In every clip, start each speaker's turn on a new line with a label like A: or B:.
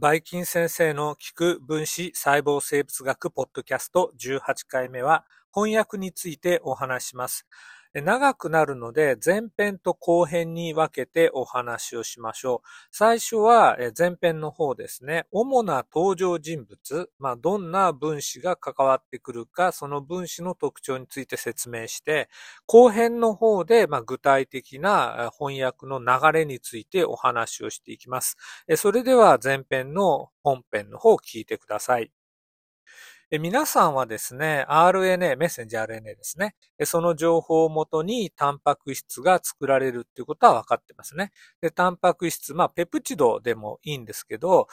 A: バイキン先生の聞く分子細胞生物学ポッドキャスト18回目は翻訳についてお話します。長くなるので前編と後編に分けてお話をしましょう。最初は前編の方ですね。主な登場人物、まあ、どんな分子が関わってくるか、その分子の特徴について説明して、後編の方でまあ具体的な翻訳の流れについてお話をしていきます。それでは前編の本編の方を聞いてください。皆さんはですね、RNA、メッセンジャー RNA ですね。その情報をもとにタンパク質が作られるっていうことは分かってますね。でタンパク質、まあ、ペプチドでもいいんですけど、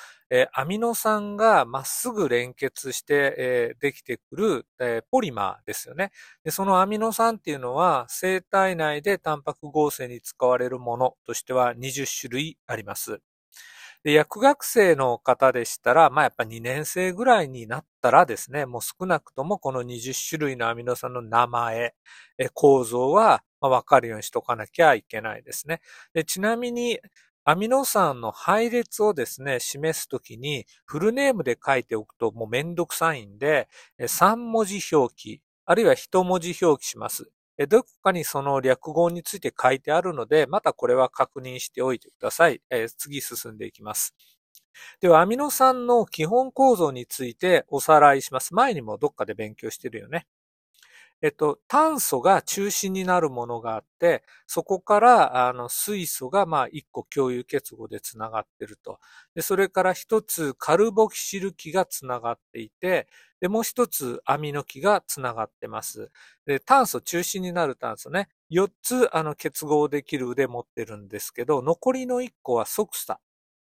A: アミノ酸がまっすぐ連結してできてくるポリマーですよね。でそのアミノ酸っていうのは生体内でタンパク合成に使われるものとしては20種類あります。で、薬学生の方でしたら、まあやっぱ2年生ぐらいになったらですね、もう少なくともこの20種類のアミノ酸の名前、構造はわかるようにしとかなきゃいけないですね。でちなみに、アミノ酸の配列をですね、示すときにフルネームで書いておくともうめんどくさいんで、3文字表記、あるいは1文字表記します。どこかにその略語について書いてあるので、またこれは確認しておいてください。え次進んでいきます。では、アミノ酸の基本構造についておさらいします。前にもどっかで勉強してるよね。えっと、炭素が中心になるものがあって、そこから、あの、水素が、まあ、一個共有結合でつながってると。で、それから一つ、カルボキシル基がつながっていて、で、もう一つ、アミノ基がつながってます。で、炭素、中心になる炭素ね、四つ、あの、結合できる腕持ってるんですけど、残りの一個はソクサ。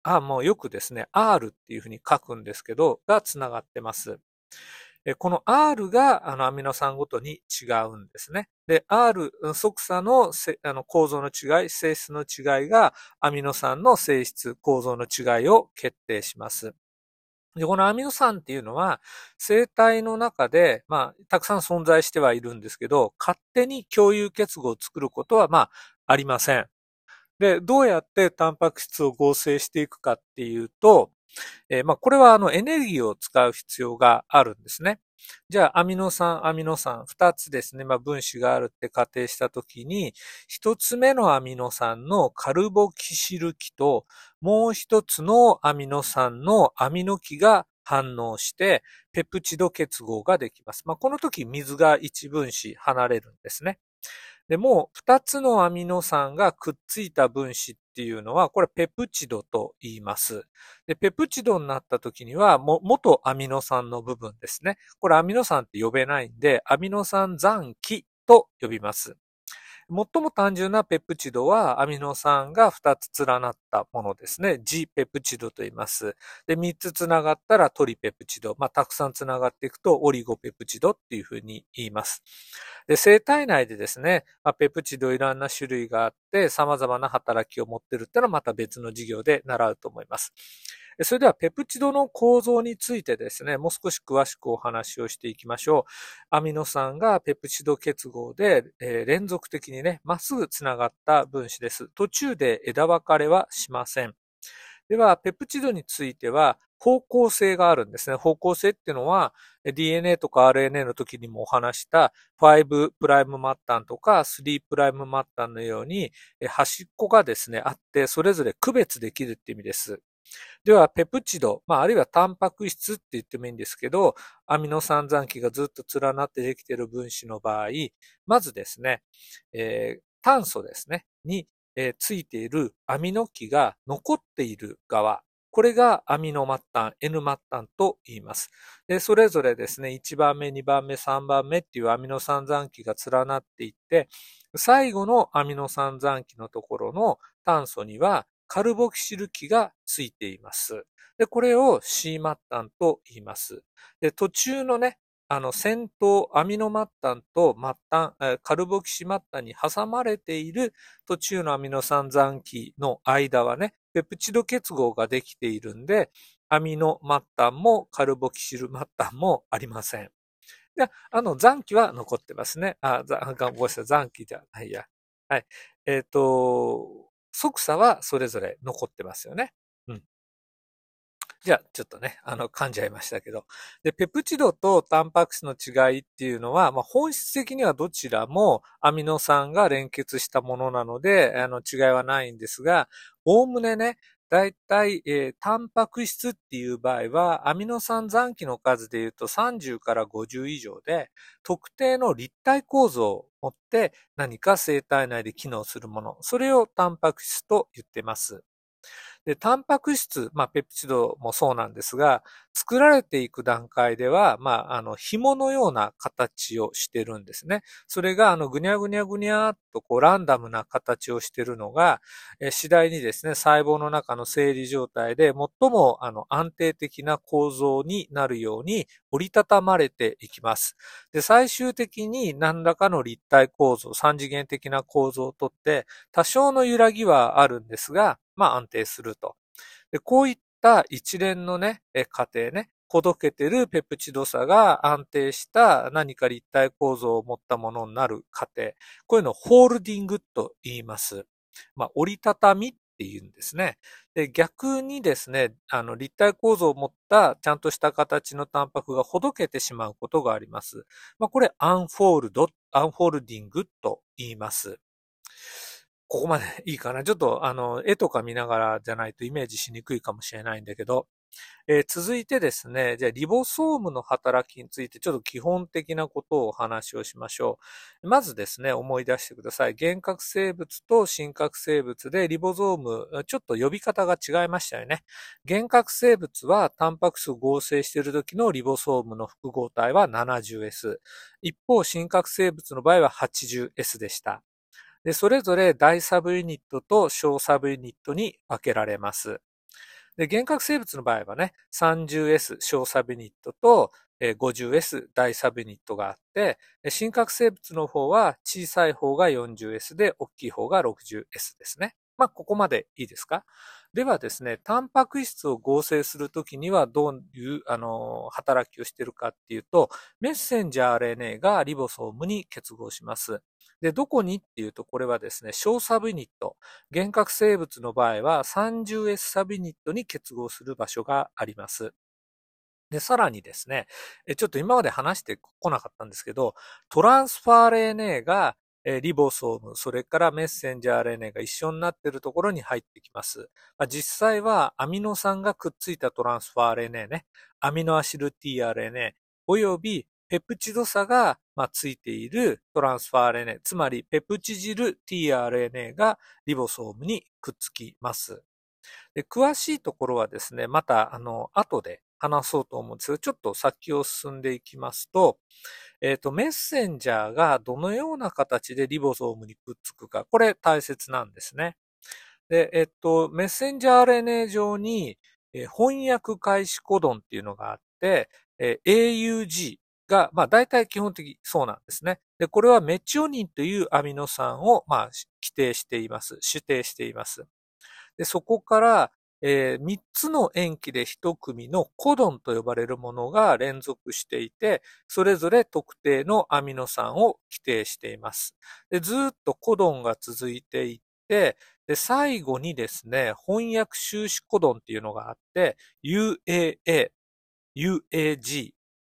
A: あ、もうよくですね、R っていうふうに書くんですけど、がつながってます。この R があのアミノ酸ごとに違うんですね。で、R、即差のあの構造の違い、性質の違いがアミノ酸の性質、構造の違いを決定します。で、このアミノ酸っていうのは、生体の中で、まあ、たくさん存在してはいるんですけど、勝手に共有結合を作ることは、まあ、ありません。で、どうやってタンパク質を合成していくかっていうと、えー、まあ、これはあのエネルギーを使う必要があるんですね。じゃあ、アミノ酸、アミノ酸、二つですね、まあ、分子があるって仮定したときに、一つ目のアミノ酸のカルボキシル基と、もう一つのアミノ酸のアミノ基が反応して、ペプチド結合ができます。まあ、この時、水が一分子離れるんですね。でも、二つのアミノ酸がくっついた分子っていうのは、これペプチドと言います。で、ペプチドになった時には、も、元アミノ酸の部分ですね。これアミノ酸って呼べないんで、アミノ酸残基と呼びます。最も単純なペプチドはアミノ酸が二つ連なったものですね。G ペプチドと言います。で、3つつながったらトリペプチド。まあ、たくさんつながっていくとオリゴペプチドっていうふうに言います。で、生体内でですね、まあ、ペプチドいろんな種類があって様々な働きを持ってるっていうのはまた別の授業で習うと思います。それではペプチドの構造についてですね、もう少し詳しくお話をしていきましょう。アミノ酸がペプチド結合で、えー、連続的にね、まっすぐつながった分子です。途中で枝分かれはしません。では、ペプチドについては、方向性があるんですね。方向性っていうのは、DNA とか RNA の時にもお話した5プライム末端とか3プライム末端のように端っこがですね、あって、それぞれ区別できるって意味です。では、ペプチド、まあ、あるいはタンパク質って言ってもいいんですけど、アミノ酸残基がずっと連なってできている分子の場合、まずですね、えー、炭素ですね、に、えー、ついているアミノ基が残っている側、これがアミノ末端、N 末端と言います。で、それぞれですね、1番目、2番目、3番目っていうアミノ酸残基が連なっていって、最後のアミノ酸残基のところの炭素にはカルボキシル基がついています。で、これを C 末端と言います。で、途中のね、あの、先頭、アミノ末端と末端、カルボキシ末端に挟まれている途中のアミノ酸残基の間はね、ペプチド結合ができているんで、アミノ末端もカルボキシル末端もありません。で、あの、残機は残ってますね。あ、ごめんなさい、残機じゃないや。はい。えっ、ー、と、即差はそれぞれ残ってますよね。じゃあ、ちょっとね、あの、噛んじゃいましたけど。で、ペプチドとタンパク質の違いっていうのは、まあ、本質的にはどちらもアミノ酸が連結したものなので、あの、違いはないんですが、おおむねね、だいたい、えー、タンパク質っていう場合は、アミノ酸残機の数で言うと30から50以上で、特定の立体構造を持って何か生体内で機能するもの、それをタンパク質と言ってます。で、タンパク質、まあ、ペプチドもそうなんですが、作られていく段階では、まあ、あの、紐のような形をしてるんですね。それが、あの、ぐにゃぐにゃぐにゃっと、こう、ランダムな形をしてるのが、え次第にですね、細胞の中の生理状態で、最も、あの、安定的な構造になるように折りたたまれていきます。で、最終的に何らかの立体構造、三次元的な構造をとって、多少の揺らぎはあるんですが、まあ安定すると。で、こういった一連のね、過程ね、ほどけてるペプチド差が安定した何か立体構造を持ったものになる過程。こういうのをフォールディングと言います。まあ、折りたたみって言うんですね。で、逆にですね、あの、立体構造を持ったちゃんとした形のタンパクがほどけてしまうことがあります。まあ、これアンフォールド、アンフォールディングと言います。ここまでいいかな。ちょっと、あの、絵とか見ながらじゃないとイメージしにくいかもしれないんだけど、えー、続いてですね、じゃあリボソームの働きについてちょっと基本的なことをお話をしましょう。まずですね、思い出してください。幻覚生物と真核生物でリボゾーム、ちょっと呼び方が違いましたよね。幻覚生物はタンパク質を合成している時のリボソームの複合体は 70S。一方、真核生物の場合は 80S でした。で、それぞれ大サブユニットと小サブユニットに分けられます。で、幻覚生物の場合はね、30S 小サブユニットと 50S 大サブユニットがあって、真核生物の方は小さい方が 40S で大きい方が 60S ですね。まあ、ここまでいいですか？ではですね、タンパク質を合成するときにはどういう、あの、働きをしているかっていうと、メッセンジャー RNA がリボソームに結合します。で、どこにっていうと、これはですね、小サブユニット。幻覚生物の場合は 30S サブユニットに結合する場所があります。で、さらにですね、ちょっと今まで話してこなかったんですけど、トランスファー RNA がリボソーム、それからメッセンジャー RNA が一緒になっているところに入ってきます。実際はアミノ酸がくっついたトランスファー RNA ね、アミノアシル tRNA およびペプチド差が、まあ、ついているトランスファー RNA、つまりペプチジル tRNA がリボソームにくっつきます。で詳しいところはですね、また、あの、後で話そうと思うんですが、ちょっと先を進んでいきますと、えっ、ー、と、メッセンジャーがどのような形でリボソームにくっつくか、これ大切なんですね。で、えっ、ー、と、メッセンジャー RNA 上に、えー、翻訳開始コドンっていうのがあって、え AUG が、まあ大体基本的そうなんですね。で、これはメチオニンというアミノ酸を、まあ、規定しています。指定しています。で、そこから、えー、3つの塩基で1組のコドンと呼ばれるものが連続していて、それぞれ特定のアミノ酸を規定しています。でずっとコドンが続いていって、で最後にですね、翻訳収支コドンっていうのがあって、UAA、UAG、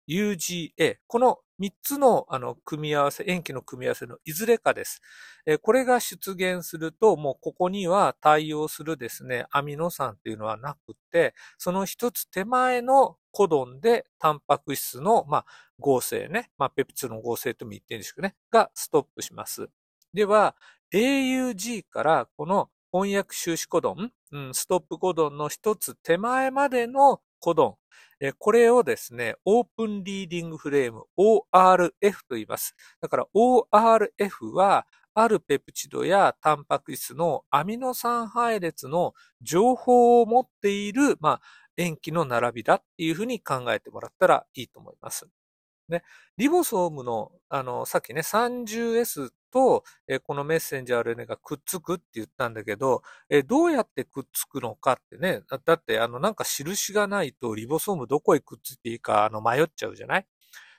A: UGA、この3つのあの組み合わせ、塩基の組み合わせのいずれかです。えこれが出現すると、もうここには対応するですね、アミノ酸っていうのはなくて、その一つ手前のコドンでタンパク質の、まあ、合成ね、まあ、ペプチドの合成とも言ってるんですけどね、がストップします。では、AUG からこの翻訳収支コドン、うん、ストップコドンの一つ手前までのコドン、これをですね、オープンリーディングフレーム ORF と言います。だから ORF は、あるペプチドやタンパク質のアミノ酸配列の情報を持っている、まあ、塩基の並びだっていうふうに考えてもらったらいいと思います。ね、リボソームの、あの、さっきね、30S と、えこのメッセンジャー RNA がくっつくって言ったんだけど、えどうやってくっつくのかってね、だって、あの、なんか印がないとリボソームどこへくっついていいか、あの、迷っちゃうじゃない？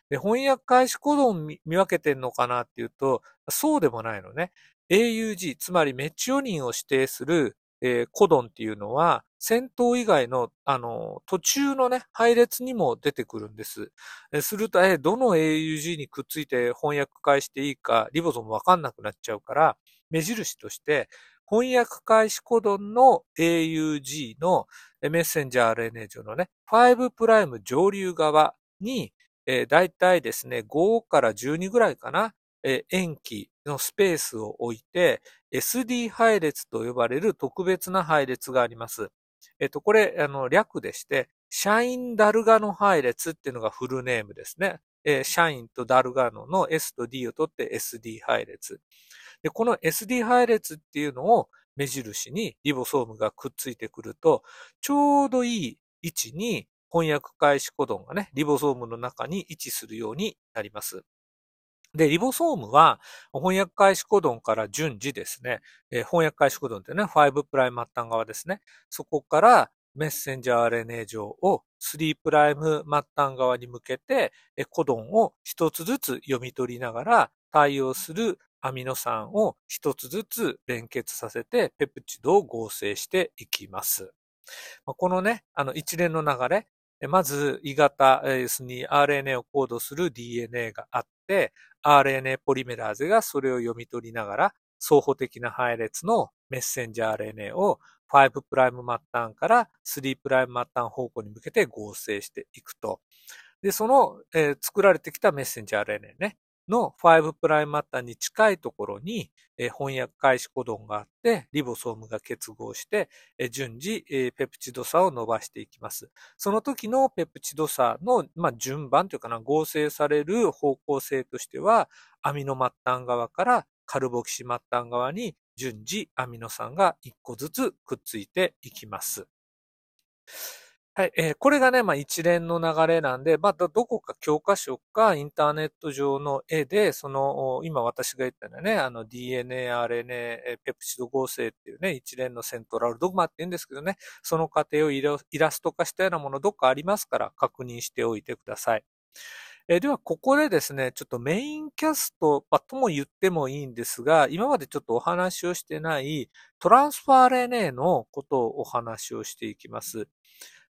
A: で、翻訳開始コドン見分けてんのかなっていうと、そうでもないのね。AUG、つまりメチオニンを指定するえー、コドンっていうのは、先頭以外の、あの、途中のね、配列にも出てくるんです。え、すると、え、どの AUG にくっついて翻訳返していいか、リボゾームわかんなくなっちゃうから、目印として、翻訳開始コドンの AUG のメッセンジャー RNA 上のね、5プライム上流側に、えー、だいたいですね、5から12ぐらいかな、えー、塩基のスペースを置いて、SD 配列と呼ばれる特別な配列があります。えっ、と、これ、あの、略でして、シャインダルガノ配列っていうのがフルネームですね。えー、シャインとダルガノの S と D を取って SD 配列。で、この SD 配列っていうのを目印にリボソームがくっついてくると、ちょうどいい位置に翻訳開始コドンがね、リボソームの中に位置するようになります。で、リボソームは翻訳開始コドンから順次ですね、えー、翻訳開始コドンってね、5プライム末端側ですね。そこからメッセンジャー RNA 上を3プライム末端側に向けて、コドンを一つずつ読み取りながら対応するアミノ酸を一つずつ連結させてペプチドを合成していきます。このね、あの一連の流れ、まず、異型、要するに RNA をコードする DNA があって、RNA ポリメラーゼがそれを読み取りながら、双方的な配列のメッセンジャー RNA を5プライム末端から3プライム末端方向に向けて合成していくと。で、その、えー、作られてきたメッセンジャー RNA ね、の5プライマッターに近いところに、翻訳開始コドンがあって、リボソームが結合して、順次、ペプチド差を伸ばしていきます。その時のペプチド差の、まあ、順番というかな、合成される方向性としては、アミノ末端側からカルボキシ末端側に順次アミノ酸が1個ずつくっついていきます。はい。えー、これがね、まあ一連の流れなんで、またどこか教科書かインターネット上の絵で、その、今私が言ったのはね、あの DNA、RNA、ペプチド合成っていうね、一連のセントラルドグマって言うんですけどね、その過程をイラスト化したようなものどっかありますから確認しておいてください。えー、では、ここでですね、ちょっとメインキャスト、まあ、とも言ってもいいんですが、今までちょっとお話をしてないトランスファー RNA のことをお話をしていきます。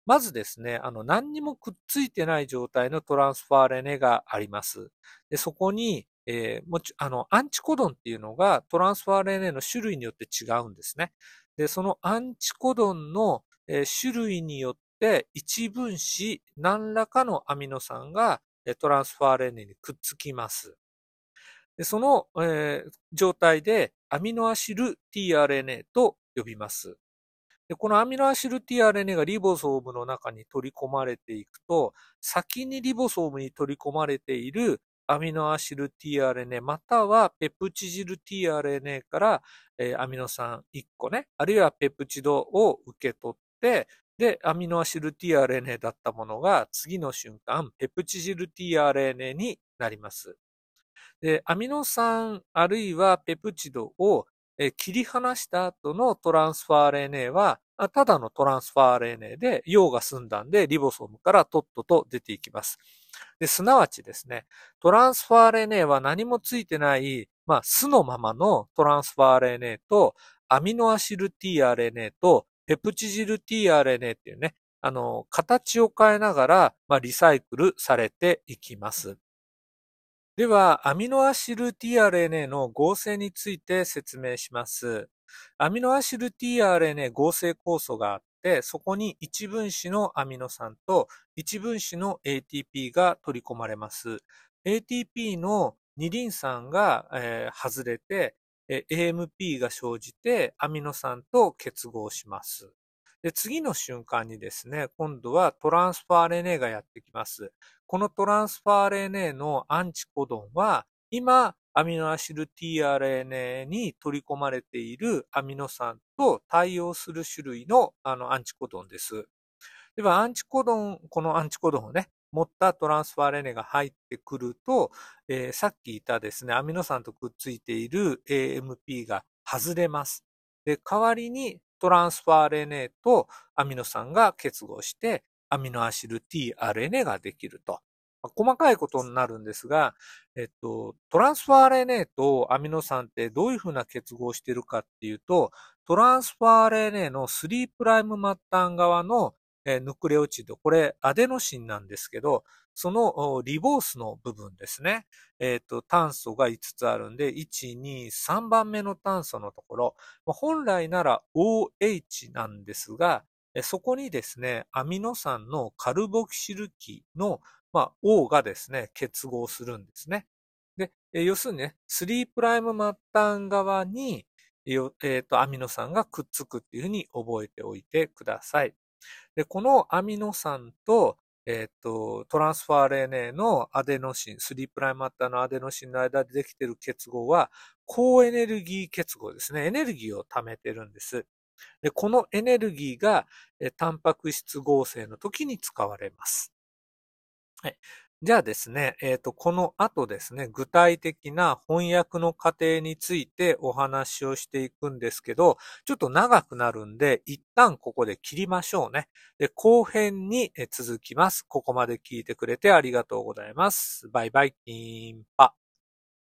A: まずですね、あの、何にもくっついてない状態のトランスファーレネがあります。で、そこに、えー、もち、あの、アンチコドンっていうのがトランスファーレネの種類によって違うんですね。で、そのアンチコドンの、えー、種類によって一分子何らかのアミノ酸がトランスファーレネにくっつきます。でその、えー、状態でアミノアシル tRNA と呼びます。で、このアミノアシル tRNA がリボソームの中に取り込まれていくと、先にリボソームに取り込まれているアミノアシル tRNA またはペプチジル tRNA から、えー、アミノ酸1個ね、あるいはペプチドを受け取って、で、アミノアシル tRNA だったものが次の瞬間、ペプチジル tRNA になります。で、アミノ酸あるいはペプチドをえ切り離した後のトランスファー RNA は、ただのトランスファー RNA で、用が済んだんで、リボソームからとっとと出ていきます。すなわちですね、トランスファー RNA は何もついてない、まあ、素のままのトランスファー RNA と、アミノアシル tRNA と、ペプチジル tRNA っていうね、あの、形を変えながら、まあ、リサイクルされていきます。では、アミノアシル tRNA の合成について説明します。アミノアシル tRNA 合成酵素があって、そこに一分子のアミノ酸と一分子の ATP が取り込まれます。ATP の二輪酸が、えー、外れて、AMP が生じてアミノ酸と結合します。次の瞬間にですね、今度はトランスファー RNA がやってきます。このトランスファー RNA のアンチコドンは、今、アミノアシル tRNA に取り込まれているアミノ酸と対応する種類のあのアンチコドンです。では、アンチコドン、このアンチコドンをね、持ったトランスファー RNA が入ってくると、えー、さっき言ったですね、アミノ酸とくっついている AMP が外れます。で、代わりにトランスファー RNA とアミノ酸が結合して、アミノアシル tRNA ができると。細かいことになるんですが、えっと、トランスファー RNA とアミノ酸ってどういうふうな結合しているかっていうと、トランスファー RNA の 3' プライム末端側のヌクレオチド、これアデノシンなんですけど、そのリボースの部分ですね。えっ、ー、と、炭素が5つあるんで、1、2、3番目の炭素のところ、本来なら OH なんですが、そこにですね、アミノ酸のカルボキシル基の、まあ、O がですね、結合するんですね。で、要するにね、3' 末端側に、えー、と、アミノ酸がくっつくっていうふうに覚えておいてください。で、このアミノ酸と、えっ、と、トランスファー RNA のアデノシン、3' プライマッタのアデノシンの間でできている結合は、高エネルギー結合ですね。エネルギーを貯めてるんです。で、このエネルギーが、えタンパク質合成の時に使われます。はい。じゃあですね、えっ、ー、と、この後ですね、具体的な翻訳の過程についてお話をしていくんですけど、ちょっと長くなるんで、一旦ここで切りましょうね。で、後編に続きます。ここまで聞いてくれてありがとうございます。バイバイ、キンパ。